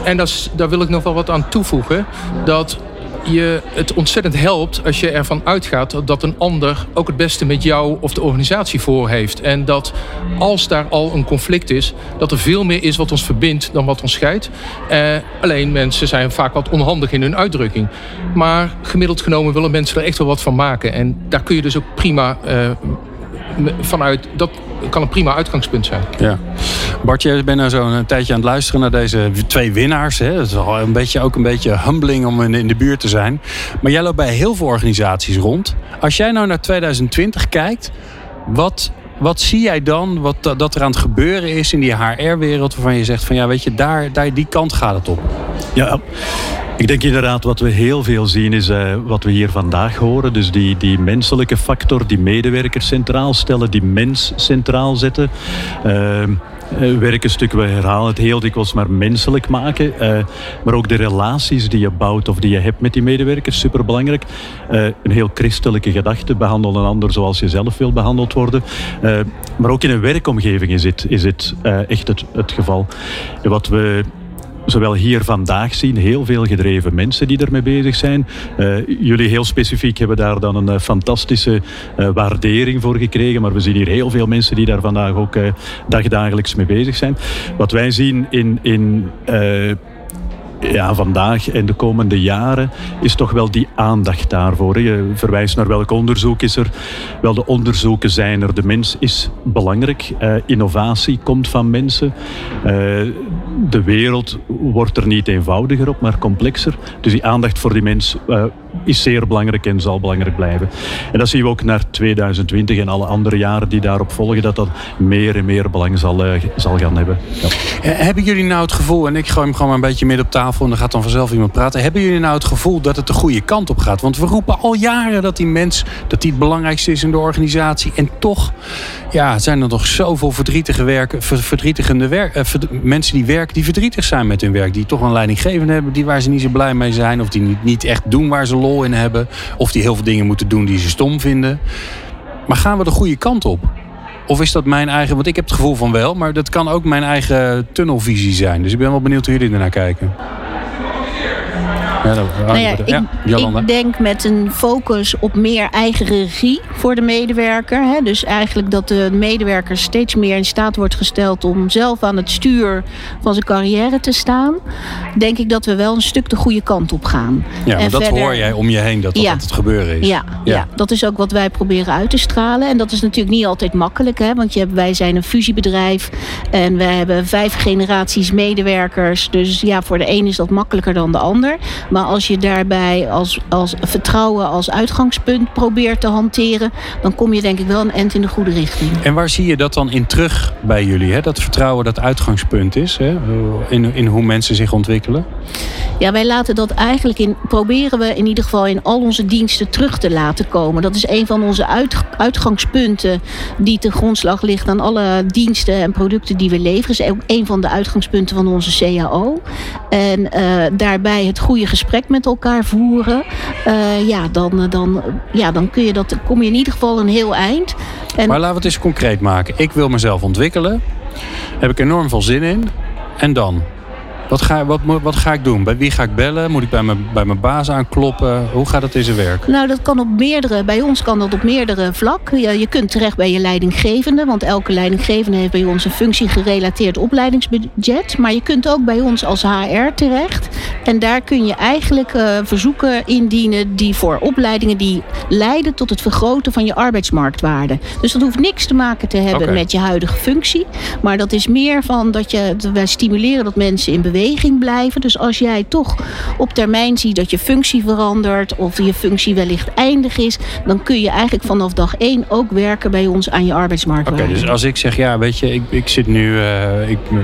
En dat is, daar wil ik nog wel wat aan toevoegen. Dat je het ontzettend helpt als je ervan uitgaat dat een ander ook het beste met jou of de organisatie voor heeft. En dat als daar al een conflict is, dat er veel meer is wat ons verbindt dan wat ons scheidt. Eh, alleen mensen zijn vaak wat onhandig in hun uitdrukking. Maar gemiddeld genomen willen mensen er echt wel wat van maken. En daar kun je dus ook prima uh, vanuit. Dat kan een prima uitgangspunt zijn. Ja. Bartje, je bent nou zo'n tijdje aan het luisteren naar deze twee winnaars. Hè. Dat is al een beetje, ook een beetje humbling om in, de buurt te zijn. Maar jij loopt bij heel veel organisaties rond. Als jij nou naar 2020 kijkt, wat, wat zie jij dan wat dat er aan het gebeuren is in die HR-wereld waarvan je zegt van ja, weet je, daar, daar die kant gaat het op? Ja, ik denk inderdaad wat we heel veel zien is uh, wat we hier vandaag horen. Dus die, die menselijke factor, die medewerkers centraal stellen, die mens centraal zetten. Uh, werkenstuk, we herhalen het heel dikwijls, maar menselijk maken. Uh, maar ook de relaties die je bouwt of die je hebt met die medewerkers, superbelangrijk. Uh, een heel christelijke gedachte, behandel een ander zoals je zelf wil behandeld worden. Maar ook in een werkomgeving is dit, is dit echt het, het geval. Wat we zowel hier vandaag zien, heel veel gedreven mensen die ermee bezig zijn. Uh, jullie heel specifiek hebben daar dan een uh, fantastische uh, waardering voor gekregen, maar we zien hier heel veel mensen die daar vandaag ook dagdagelijks mee bezig zijn. Wat wij zien in, in ja, vandaag en de komende jaren is toch wel die aandacht daarvoor. Je verwijst naar welk onderzoek is er. Wel, de onderzoeken zijn er. De mens is belangrijk. Uh, innovatie komt van mensen. Uh, de wereld wordt er niet eenvoudiger op, maar complexer. Dus die aandacht voor die mens uh, is zeer belangrijk en zal belangrijk blijven. En dat zien we ook naar 2020 en alle andere jaren die daarop volgen, dat dat meer en meer belang zal, zal gaan hebben. Ja. Hebben jullie nou het gevoel, en ik gooi hem gewoon een beetje midden op tafel en dan gaat dan vanzelf iemand praten. Hebben jullie nou het gevoel dat het de goede kant op gaat? Want we roepen al jaren dat die mens dat die het belangrijkste is in de organisatie. En toch ja, zijn er nog zoveel verdrietige werken, verdrietigende eh, mensen die werken die verdrietig zijn met hun werk. Die toch een leidinggevende hebben die waar ze niet zo blij mee zijn. Of die niet, niet echt doen waar ze lol in hebben. Of die heel veel dingen moeten doen die ze stom vinden. Maar gaan we de goede kant op? Of is dat mijn eigen, want ik heb het gevoel van wel, maar dat kan ook mijn eigen tunnelvisie zijn. Dus ik ben wel benieuwd hoe jullie ernaar kijken. Ja, nou ja, ik, ik, denk met een focus op meer eigen regie voor de medewerker. Hè, dus eigenlijk dat de medewerker steeds meer in staat wordt gesteld om zelf aan het stuur van zijn carrière te staan. Denk ik dat we wel een stuk de goede kant op gaan. Ja, en dat hoor jij om je heen dat dat ja, het gebeuren is. Ja, ja, ja. dat is ook wat wij proberen uit te stralen. En dat is natuurlijk niet altijd makkelijk. Hè, want je hebt, wij zijn een fusiebedrijf en we hebben vijf generaties medewerkers. Dus ja, voor de een is dat makkelijker dan de ander. Maar als je daarbij als, als vertrouwen als uitgangspunt probeert te hanteren, dan kom je denk ik wel een eind in de goede richting. En waar zie je dat dan in terug bij jullie? Hè? Dat vertrouwen dat uitgangspunt is, hè? In, in hoe mensen zich ontwikkelen? Ja, wij laten dat eigenlijk in, proberen we in ieder geval in al onze diensten terug te laten komen. Dat is een van onze uit, uitgangspunten die ten grondslag ligt aan alle diensten en producten die we leveren. is ook een van de uitgangspunten van onze CAO. En uh, daarbij het goede gesprek met elkaar voeren. Uh, ja, dan, dan, ja, dan kun je dat, kom je in ieder geval een heel eind. maar laten we het eens concreet maken. Ik wil mezelf ontwikkelen. Heb ik enorm veel zin in. En dan? Wat ga, wat, wat ga ik doen? Bij wie ga ik bellen? Moet ik bij mijn, bij mijn baas aankloppen? Hoe gaat dat in zijn werk? Nou, dat kan op meerdere, bij ons kan dat op meerdere vlakken. Je, je kunt terecht bij je leidinggevende, want elke leidinggevende heeft bij ons een functiegerelateerd opleidingsbudget. Maar je kunt ook bij ons als HR terecht. En daar kun je eigenlijk uh, verzoeken indienen die voor opleidingen die leiden tot het vergroten van je arbeidsmarktwaarde. Dus dat hoeft niks te maken te hebben met je huidige functie. Maar dat is meer van dat je, wij stimuleren dat mensen in beweging blijven. Dus als jij toch op termijn ziet dat je functie verandert of je functie wellicht eindig is, dan kun je eigenlijk vanaf dag één ook werken bij ons aan je arbeidsmarkt. Oké, dus als ik zeg, ja, weet je, ik, ik zit nu, uh, ik, uh,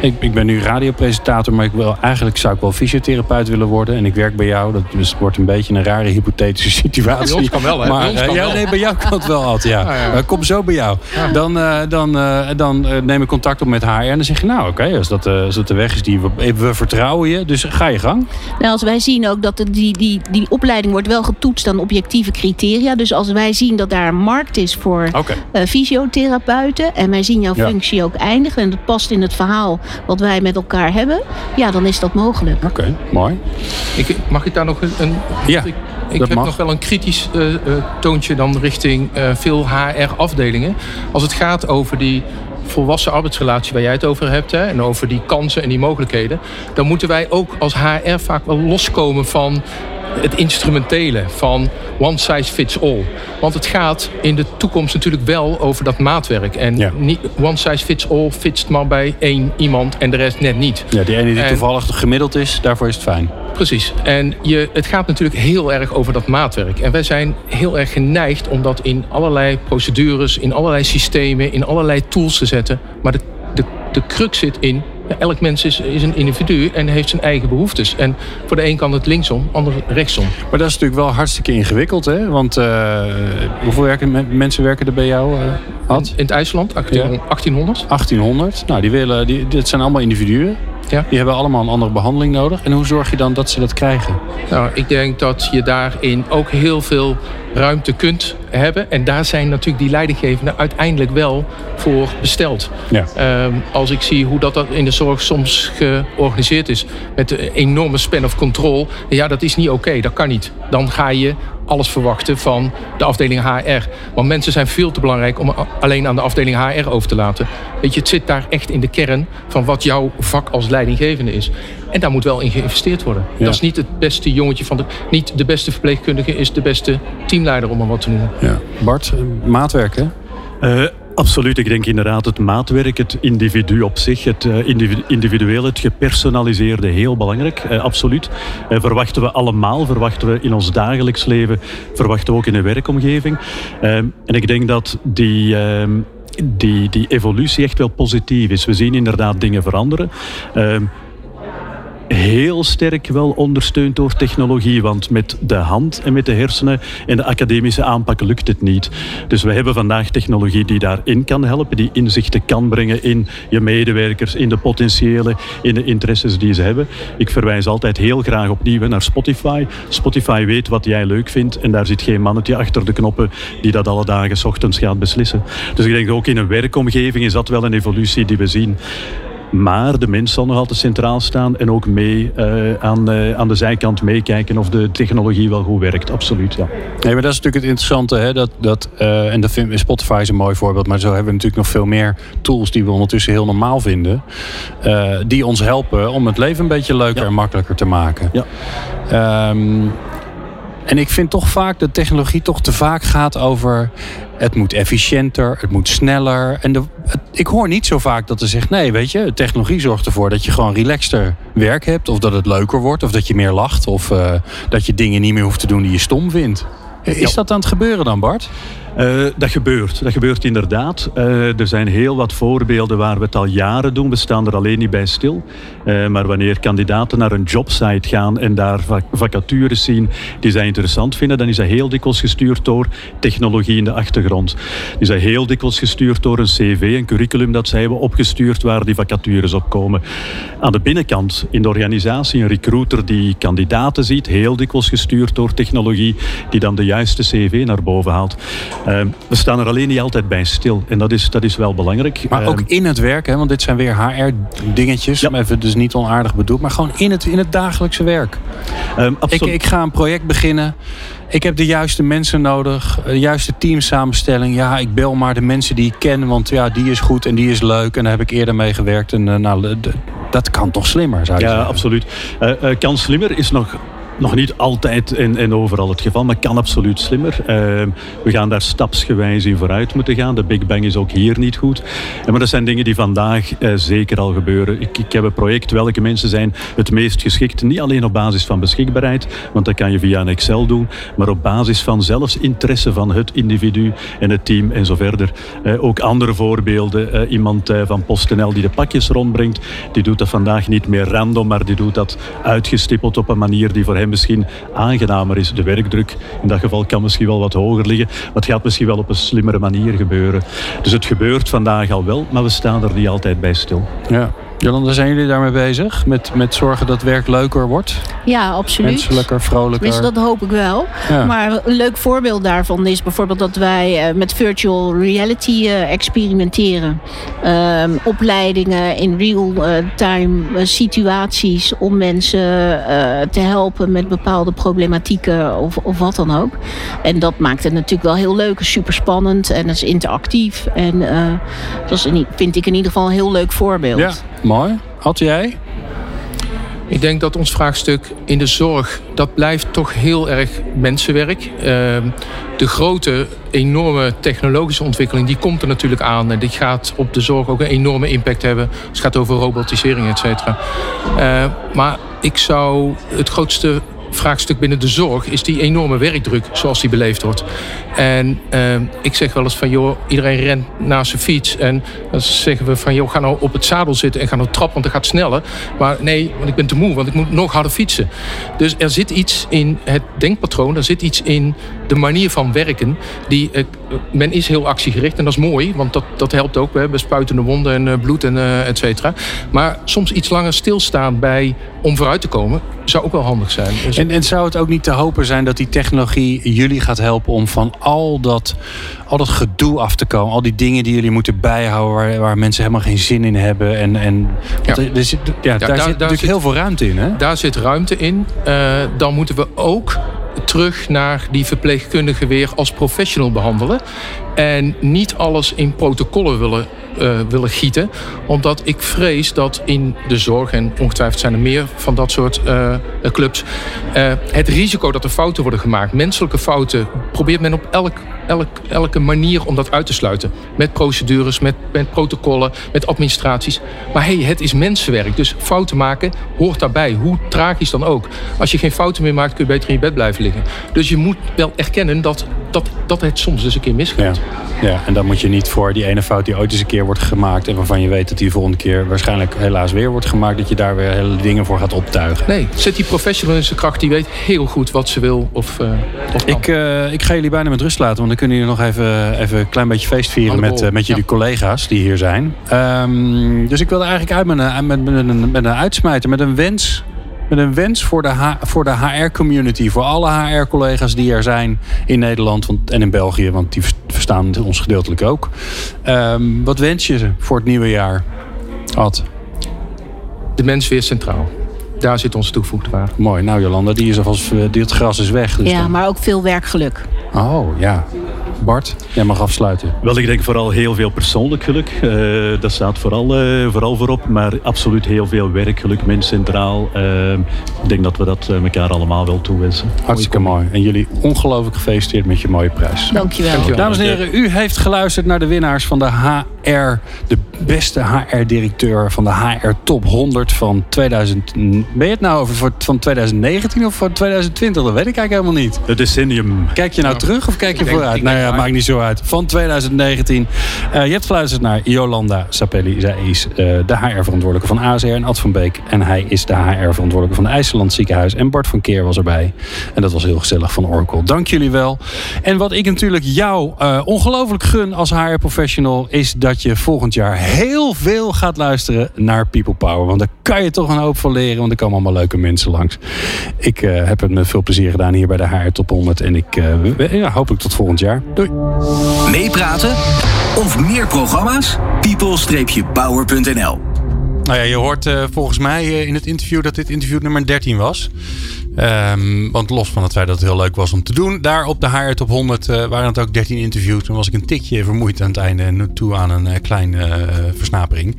ik, ik, ben nu radiopresentator, maar ik wil, eigenlijk zou ik wel fysiotherapeut willen worden en ik werk bij jou. Dat dus wordt een beetje een rare hypothetische situatie. Bij ons kan wel, hè? Maar, bij ja, nee, bij jou kan het wel altijd, ja. Ah, ja. kom zo bij jou. Dan, dan, dan neem ik contact op met HR en dan zeg je, nou, oké, als, dat, als dat de weg is die we, we vertrouwen je. Dus ga je gang. Nou, als wij zien ook dat die, die, die opleiding wordt wel getoetst aan objectieve criteria. Dus als wij zien dat daar een markt is voor okay. fysiotherapeuten. En wij zien jouw functie ook eindigen. En dat past in het verhaal wat wij met elkaar hebben. Ja, dan is dat mogelijk. Oké, mooi. Ik, mag ik daar nog een... een ja. Ik, ik heb nog wel een kritisch uh, uh, toontje dan richting uh, veel HR-afdelingen. Als het gaat over die volwassen arbeidsrelatie waar jij het over hebt, hè, en over die kansen en die mogelijkheden, dan moeten wij ook als HR vaak wel loskomen van het instrumentele van one size fits all. Want het gaat in de toekomst natuurlijk wel over dat maatwerk. En niet one size fits all fitst maar bij één iemand en de rest net niet. Ja, die ene die toevallig gemiddeld is, daarvoor is het fijn. Precies. En je, het gaat natuurlijk heel erg over dat maatwerk. En wij zijn heel erg geneigd om dat in allerlei procedures, in allerlei systemen, in allerlei tools te zetten. Maar de, de, de crux zit in elk mens is, is een individu en heeft zijn eigen behoeftes. En voor de een kan het linksom, ander rechtsom. Maar dat is natuurlijk wel hartstikke ingewikkeld, hè? Want uh, hoeveel werken, mensen werken er bij jou, uh, In, in, het IJsland, 1800. 1800. Nou, die willen, die, dit zijn allemaal individuen. Ja. Die hebben allemaal een andere behandeling nodig. En hoe zorg je dan dat ze dat krijgen? Nou, ik denk dat je daarin ook heel veel ruimte kunt hebben. En daar zijn natuurlijk die leidinggevenden uiteindelijk wel voor besteld. Ja. Um, als ik zie hoe dat, dat in de zorg soms georganiseerd is met een enorme span of control. Ja, dat is niet oké, dat kan niet. Dan ga je alles verwachten van de afdeling HR. Want mensen zijn veel te belangrijk om alleen aan de afdeling HR over te laten. Weet je, het zit daar echt in de kern van wat jouw vak als leidinggevende is. En daar moet wel in geïnvesteerd worden. Dat is niet het beste jongetje van de. Niet de beste verpleegkundige is de beste teamleider, om maar wat te noemen. Ja. Bart, maatwerken? Uh, Absoluut, ik denk inderdaad het maatwerk, het individu op zich, het uh, individuele, het gepersonaliseerde, heel belangrijk, uh, absoluut. Uh, verwachten we allemaal, verwachten we in ons dagelijks leven, verwachten we ook in een werkomgeving. en ik denk dat die die, die evolutie echt wel positief is. We zien inderdaad dingen veranderen. Heel sterk wel ondersteund door technologie. Want met de hand en met de hersenen en de academische aanpak lukt het niet. Dus we hebben vandaag technologie die daarin kan helpen, die inzichten kan brengen in je medewerkers, in de potentiële, in de interesses die ze hebben. Ik verwijs altijd heel graag opnieuw naar Spotify. Spotify weet wat jij leuk vindt en daar zit geen mannetje achter de knoppen die dat alle dagen ochtends gaat beslissen. Dus ik denk ook in een werkomgeving is dat wel een evolutie die we zien. Maar de mens zal nog altijd centraal staan en ook mee uh, aan, uh, aan de zijkant meekijken of de technologie wel goed werkt. Absoluut, ja. Nee, maar dat is natuurlijk het interessante. Hè? Dat, dat, uh, en dat vind, Spotify is een mooi voorbeeld. Maar zo hebben we natuurlijk nog veel meer tools die we ondertussen heel normaal vinden. die ons helpen om het leven een beetje leuker ja. en makkelijker te maken. Ja. Um, en ik vind toch vaak dat technologie toch te vaak gaat over het moet efficiënter, het moet sneller. En de, ik hoor niet zo vaak dat er zegt: nee, weet je, technologie zorgt ervoor dat je gewoon relaxter werk hebt. Of dat het leuker wordt, of dat je meer lacht. Of uh, dat je dingen niet meer hoeft te doen die je stom vindt. Is dat aan het gebeuren dan, Bart? Uh, dat gebeurt. Dat gebeurt inderdaad. Uh, er zijn heel wat voorbeelden waar we het al jaren doen. We staan er alleen niet bij stil. Uh, maar wanneer kandidaten naar een jobsite gaan en daar vacatures zien die zij interessant vinden, dan is dat heel dikwijls gestuurd door technologie in de achtergrond. Is dat heel dikwijls gestuurd door een cv, een curriculum dat zij hebben opgestuurd waar die vacatures op komen. Aan de binnenkant in de organisatie een recruiter die kandidaten ziet, heel dikwijls gestuurd door technologie die dan de juiste cv naar boven haalt. Ehm, we staan er alleen niet altijd bij stil. En dat is, dat is wel belangrijk. Maar ook in het werk, hè? want dit zijn weer HR-dingetjes. Ja. Even dus niet onaardig bedoeld, maar gewoon in het, in het dagelijkse werk. ik, ik ga een project beginnen. Ik heb de juiste mensen nodig, de juiste teamsamenstelling. Ja, ik bel maar de mensen die ik ken, want ja, die is goed en die is leuk. En daar heb ik eerder mee gewerkt. En uh, nou, dat kan toch slimmer, zou je ja, zeggen? Ja, absoluut. Uh, kan slimmer is nog nog niet altijd en, en overal het geval, maar kan absoluut slimmer. Uh, we gaan daar stapsgewijs in vooruit moeten gaan. De Big Bang is ook hier niet goed. Uh, maar dat zijn dingen die vandaag uh, zeker al gebeuren. Ik, ik, heb een project, welke mensen zijn het meest geschikt? Niet alleen op basis van beschikbaarheid, want dat kan je via een Excel doen, maar op basis van zelfs interesse van het individu en het team en zo verder. ook andere voorbeelden. iemand van PostNL die de pakjes rondbrengt, die doet dat vandaag niet meer random, maar die doet dat uitgestippeld op een manier die voor misschien aangenamer is. De werkdruk in dat geval kan misschien wel wat hoger liggen. Maar het gaat misschien wel op een slimmere manier gebeuren. Dus het gebeurt vandaag al wel, maar we staan er niet altijd bij stil. Ja. Jolanda, zijn jullie daarmee bezig? Met, met zorgen dat werk leuker wordt? Ja, absoluut. Menselijker, vrolijker. Dus dat hoop ik wel. Ja. Maar een leuk voorbeeld daarvan is bijvoorbeeld dat wij uh, met virtual reality uh, experimenteren. Uh, opleidingen in real-time uh, situaties om mensen te helpen met bepaalde problematieken of, of wat dan ook. En dat maakt het natuurlijk wel heel leuk, super spannend en het is interactief. En dat is, vind ik in ieder geval een heel leuk voorbeeld. Ja. Mooi. Had jij? Ik denk dat ons vraagstuk in de zorg, dat blijft toch heel erg mensenwerk. Uh, de grote, enorme technologische ontwikkeling, die komt er natuurlijk aan. En die gaat op de zorg ook een enorme impact hebben. Het gaat over robotisering, et cetera. Uh, maar ik zou het grootste vraagstuk binnen de zorg is die enorme werkdruk zoals die beleefd wordt. En uh, ik zeg wel eens van joh, iedereen rent naar zijn fiets. En dan zeggen we van joh, ga nou op het zadel zitten en ga nou trappen, want dat gaat sneller. Maar nee, want ik ben te moe, want ik moet nog harder fietsen. Dus er zit iets in het denkpatroon, er zit iets in de manier van werken. Die, uh, men is heel actiegericht en dat is mooi, want dat, dat helpt ook. We hebben spuitende wonden en uh, bloed en uh, et cetera. Maar soms iets langer stilstaan bij om vooruit te komen, zou ook wel handig zijn. Dus en, en zou het ook niet te hopen zijn dat die technologie jullie gaat helpen om van al dat, al dat gedoe af te komen? Al die dingen die jullie moeten bijhouden waar, waar mensen helemaal geen zin in hebben. En, en ja. Er, zit, ja, ja, daar, daar, zit natuurlijk zit, heel veel ruimte in. Hè? Daar zit ruimte in. Uh, dan moeten we ook terug naar die verpleegkundige weer als professional behandelen. En niet alles in protocollen willen, uh, willen gieten. Omdat ik vrees dat in de zorg, en ongetwijfeld zijn er meer van dat soort uh, clubs, uh, het risico dat er fouten worden gemaakt, menselijke fouten, probeert men op elk, elk, elke manier om dat uit te sluiten. Met procedures, met, met protocollen, met administraties. Maar hey, het is mensenwerk. Dus fouten maken hoort daarbij. Hoe tragisch dan ook. Als je geen fouten meer maakt, kun je beter in je bed blijven liggen. Dus je moet wel erkennen dat, dat, dat het soms dus een keer misgaat. Ja. Ja, en dan moet je niet voor die ene fout die ooit eens een keer wordt gemaakt... en waarvan je weet dat die volgende keer waarschijnlijk helaas weer wordt gemaakt... dat je daar weer hele dingen voor gaat optuigen. Nee, zet die professional in zijn kracht. Die weet heel goed wat ze wil of, uh, of ik, uh, ik ga jullie bijna met rust laten... want dan kunnen jullie nog even, even een klein beetje feest vieren... met, uh, met jullie ja. collega's die hier zijn. Um, dus ik wilde eigenlijk uit met een, met, met, een, met een uitsmijter, met een wens met een wens voor de, H, voor de HR-community. Voor alle HR-collega's die er zijn in Nederland want, en in België. Want die verstaan ons gedeeltelijk ook. Um, wat wens je voor het nieuwe jaar, Ad? De mens weer centraal. Daar zit onze toegevoegde waarde. Mooi. Nou Jolanda, die is alvast, die, het gras is weg. Dus ja, dan... maar ook veel werkgeluk. Oh, ja. Bart, jij mag afsluiten. Wel, ik denk vooral heel veel persoonlijk geluk. Uh, dat staat vooral, uh, vooral voorop. Maar absoluut heel veel werkgeluk, mens centraal. Uh, ik denk dat we dat elkaar allemaal wel toewensen. Hartstikke mooi. En jullie ongelooflijk gefeliciteerd met je mooie prijs. Dankjewel. Dankjewel. Dames en heren, u heeft geluisterd naar de winnaars van de HR. De beste HR-directeur van de HR Top 100 van 2000. Ben je het nou over van 2019 of van 2020? Dat weet ik eigenlijk helemaal niet. Het decennium. Kijk je nou terug of kijk je denk, vooruit? Nou ja, maakt niet zo uit. Van 2019. Uh, je hebt geluisterd naar Jolanda Sapelli. Zij is uh, de HR-verantwoordelijke van ASR en Ad van Beek. En hij is de HR-verantwoordelijke van de IJsland Ziekenhuis. En Bart van Keer was erbij. En dat was heel gezellig van Oracle. Dank jullie wel. En wat ik natuurlijk jou uh, ongelooflijk gun als HR-professional... is dat je volgend jaar heel veel gaat luisteren naar People Power. Want daar kan je toch een hoop van leren. Want er komen allemaal leuke mensen langs. Ik heb het met veel plezier gedaan hier bij de HR Top 100. En ik ja, hopelijk tot volgend jaar. Doei. Meepraten of meer programma's? people-power.nl Nou ja, je hoort uh, volgens mij uh, in het interview dat dit interview nummer 13 was. Um, want los van het feit dat het heel leuk was om te doen. Daar op de HR Top 100 uh, waren het ook 13 interviews. Toen was ik een tikje vermoeid aan het einde. En toe aan een kleine versnapering.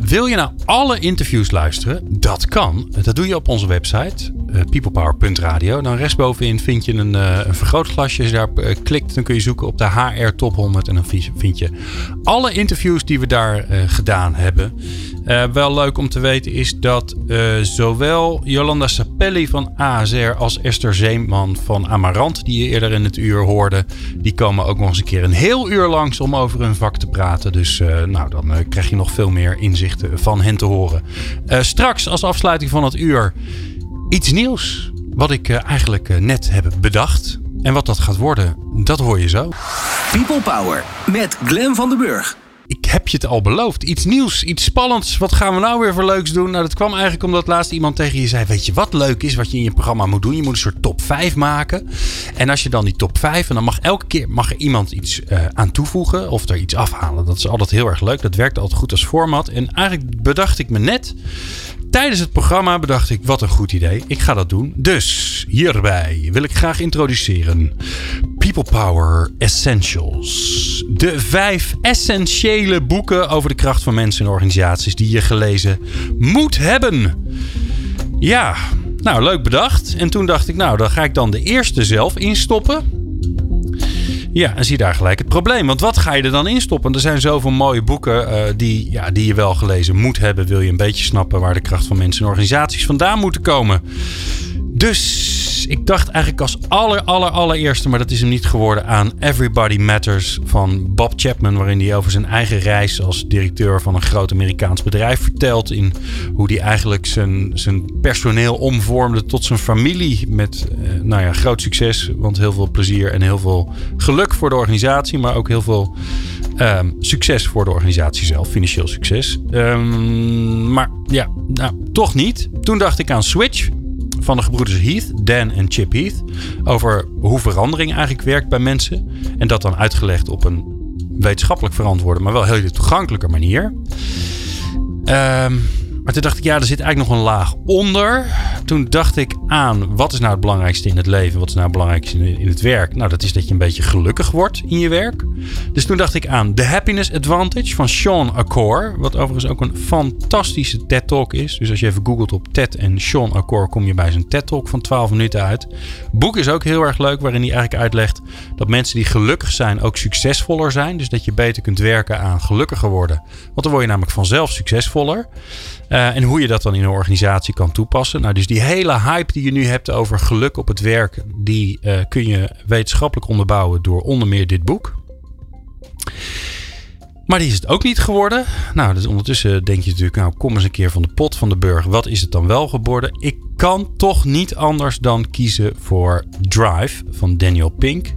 wil je nou alle interviews luisteren? Dat kan. Dat doe je op onze website. peoplepower.radio. Dan rechtsbovenin vind je een, een vergrootglasje. Als je daar klikt, dan kun je zoeken op de HR Top 100. En dan vind je alle interviews die we daar gedaan hebben. Wel leuk om te weten is dat zowel Jolanda Sapelli van ASR als Esther Zeeman van Amarant, die je eerder in het uur hoorde, die komen ook nog eens een keer een heel uur langs om over hun vak te praten. Dus nou, dan krijg je nog veel meer inzichten van hen te horen. straks als afsluiting van het uur iets nieuws wat ik eigenlijk net heb bedacht. En wat dat gaat worden, dat hoor je zo. People Power met Glen van den Burg ik heb je het al beloofd. Iets nieuws, iets spannends. Wat gaan we nou weer voor leuks doen? Nou, dat kwam eigenlijk omdat laatst iemand tegen je zei: Weet je wat leuk is wat je in je programma moet doen? Je moet een soort top 5 maken. En als je dan die top 5, en dan mag elke keer mag er iemand iets uh, aan toevoegen of er iets afhalen. Dat is altijd heel erg leuk. Dat werkt altijd goed als format. En eigenlijk bedacht ik me net Tijdens het programma bedacht ik, wat een goed idee. Ik ga dat doen. Dus hierbij wil ik graag introduceren People Power Essentials. De vijf essentiële boeken over de kracht van mensen en organisaties die je gelezen moet hebben. Ja, nou leuk bedacht. En toen dacht ik, nou dan ga ik dan de eerste zelf instoppen. Ja, en zie daar gelijk het probleem. Want wat ga je er dan in stoppen? Er zijn zoveel mooie boeken uh, die, ja, die je wel gelezen moet hebben. Wil je een beetje snappen waar de kracht van mensen en organisaties vandaan moeten komen. Dus ik dacht eigenlijk als aller, aller, allereerste, maar dat is hem niet geworden, aan Everybody Matters van Bob Chapman. Waarin hij over zijn eigen reis als directeur van een groot Amerikaans bedrijf vertelt. In hoe hij eigenlijk zijn, zijn personeel omvormde tot zijn familie. Met eh, nou ja, groot succes, want heel veel plezier en heel veel geluk voor de organisatie. Maar ook heel veel um, succes voor de organisatie zelf, financieel succes. Um, maar ja, nou, toch niet. Toen dacht ik aan Switch van de gebroeders Heath, Dan en Chip Heath. Over hoe verandering eigenlijk werkt bij mensen. En dat dan uitgelegd op een wetenschappelijk verantwoorde, maar wel heel toegankelijke manier. Um, maar toen dacht ik, ja, er zit eigenlijk nog een laag onder. Toen dacht ik aan, wat is nou het belangrijkste in het leven? Wat is nou het belangrijkste in het werk? Nou, dat is dat je een beetje gelukkig wordt in je werk. Dus toen dacht ik aan The Happiness Advantage van Sean Accor. Wat overigens ook een fantastische TED-talk is. Dus als je even googelt op TED en Sean Accor, kom je bij zijn TED-talk van 12 minuten uit. Boek is ook heel erg leuk, waarin hij eigenlijk uitlegt dat mensen die gelukkig zijn ook succesvoller zijn. Dus dat je beter kunt werken aan gelukkiger worden. Want dan word je namelijk vanzelf succesvoller. Uh, en hoe je dat dan in een organisatie kan toepassen. Nou, dus die hele hype die je nu hebt over geluk op het werk, die uh, kun je wetenschappelijk onderbouwen door onder meer dit boek. Maar die is het ook niet geworden. Nou, dus ondertussen denk je natuurlijk, nou kom eens een keer van de pot van de burger. Wat is het dan wel geworden? Ik kan toch niet anders dan kiezen voor Drive van Daniel Pink.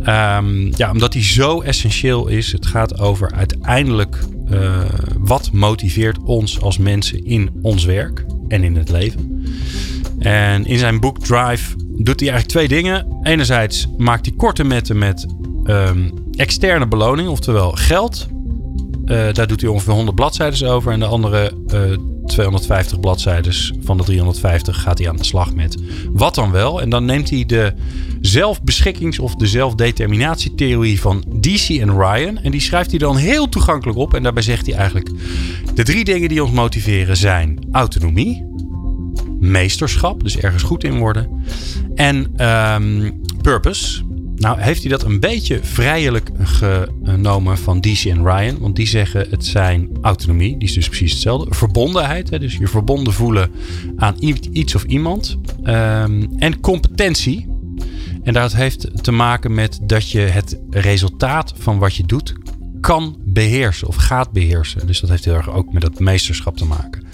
Um, ja, omdat die zo essentieel is. Het gaat over uiteindelijk uh, wat motiveert ons als mensen in ons werk en in het leven. En in zijn boek Drive doet hij eigenlijk twee dingen. Enerzijds maakt hij korte metten met um, externe beloning, oftewel geld. Uh, daar doet hij ongeveer 100 bladzijden over. En de andere uh, eh, 250 bladzijden van de 350 gaat hij aan de slag met wat dan wel. En dan neemt hij de zelfbeschikkings- of de zelfdeterminatietheorie van DC en Ryan. En die schrijft hij dan heel toegankelijk op. En daarbij zegt hij eigenlijk: de drie dingen die ons motiveren zijn autonomie, meesterschap, dus ergens goed in worden, en um, purpose. Nou heeft hij dat een beetje vrijelijk genomen van DC en Ryan. Want die zeggen het zijn autonomie, die is dus precies hetzelfde. Verbondenheid, hè, dus je verbonden voelen aan iets of iemand. Um, en competentie. En dat heeft te maken met dat je het resultaat van wat je doet kan beheersen of gaat beheersen. Dus dat heeft heel erg ook met dat meesterschap te maken.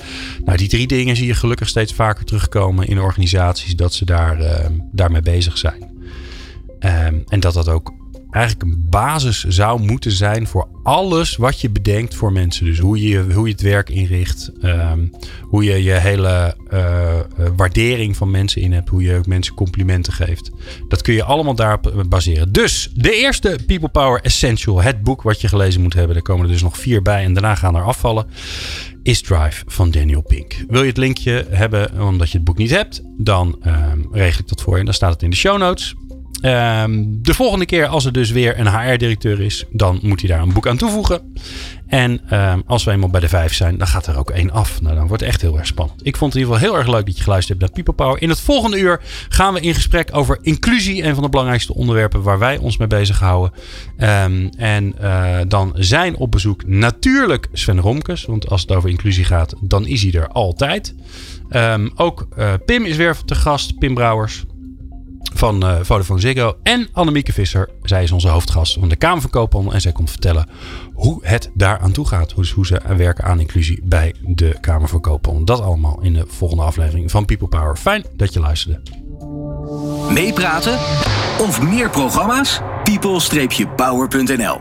Nou, die drie dingen zie je gelukkig steeds vaker terugkomen in organisaties dat ze daar, uh, daarmee bezig zijn. Um, en dat dat ook eigenlijk een basis zou moeten zijn voor alles wat je bedenkt voor mensen. Dus hoe je, hoe je het werk inricht, um, hoe je je hele uh, waardering van mensen in hebt, hoe je ook mensen complimenten geeft. Dat kun je allemaal daarop baseren. Dus de eerste People Power Essential, het boek wat je gelezen moet hebben. Er komen er dus nog vier bij en daarna gaan er afvallen. Is Drive van Daniel Pink. Wil je het linkje hebben omdat je het boek niet hebt, dan um, regel ik dat voor je. Dan staat het in de show notes. Um, de volgende keer als er dus weer een HR-directeur is, dan moet hij daar een boek aan toevoegen. En um, als we eenmaal bij de vijf zijn, dan gaat er ook één af. Nou, dan wordt het echt heel erg spannend. Ik vond het in ieder geval heel erg leuk dat je geluisterd hebt naar People Power. In het volgende uur gaan we in gesprek over inclusie. Een van de belangrijkste onderwerpen waar wij ons mee bezighouden. Um, en uh, dan zijn op bezoek natuurlijk Sven Romkes. Want als het over inclusie gaat, dan is hij er altijd. Ook uh, Pim is weer te gast, Pim Brouwers van uh, Vodafone Ziggo. En Annemieke Visser. Zij is onze hoofdgast van de Kamer van Koophandel. En zij komt vertellen hoe het daar aan toe gaat. Hoe, hoe ze werken aan inclusie bij de Kamer van Koophandel. Dat allemaal in de volgende aflevering van People Power. Fijn dat je luisterde. Meepraten of meer programma's? people-power.nl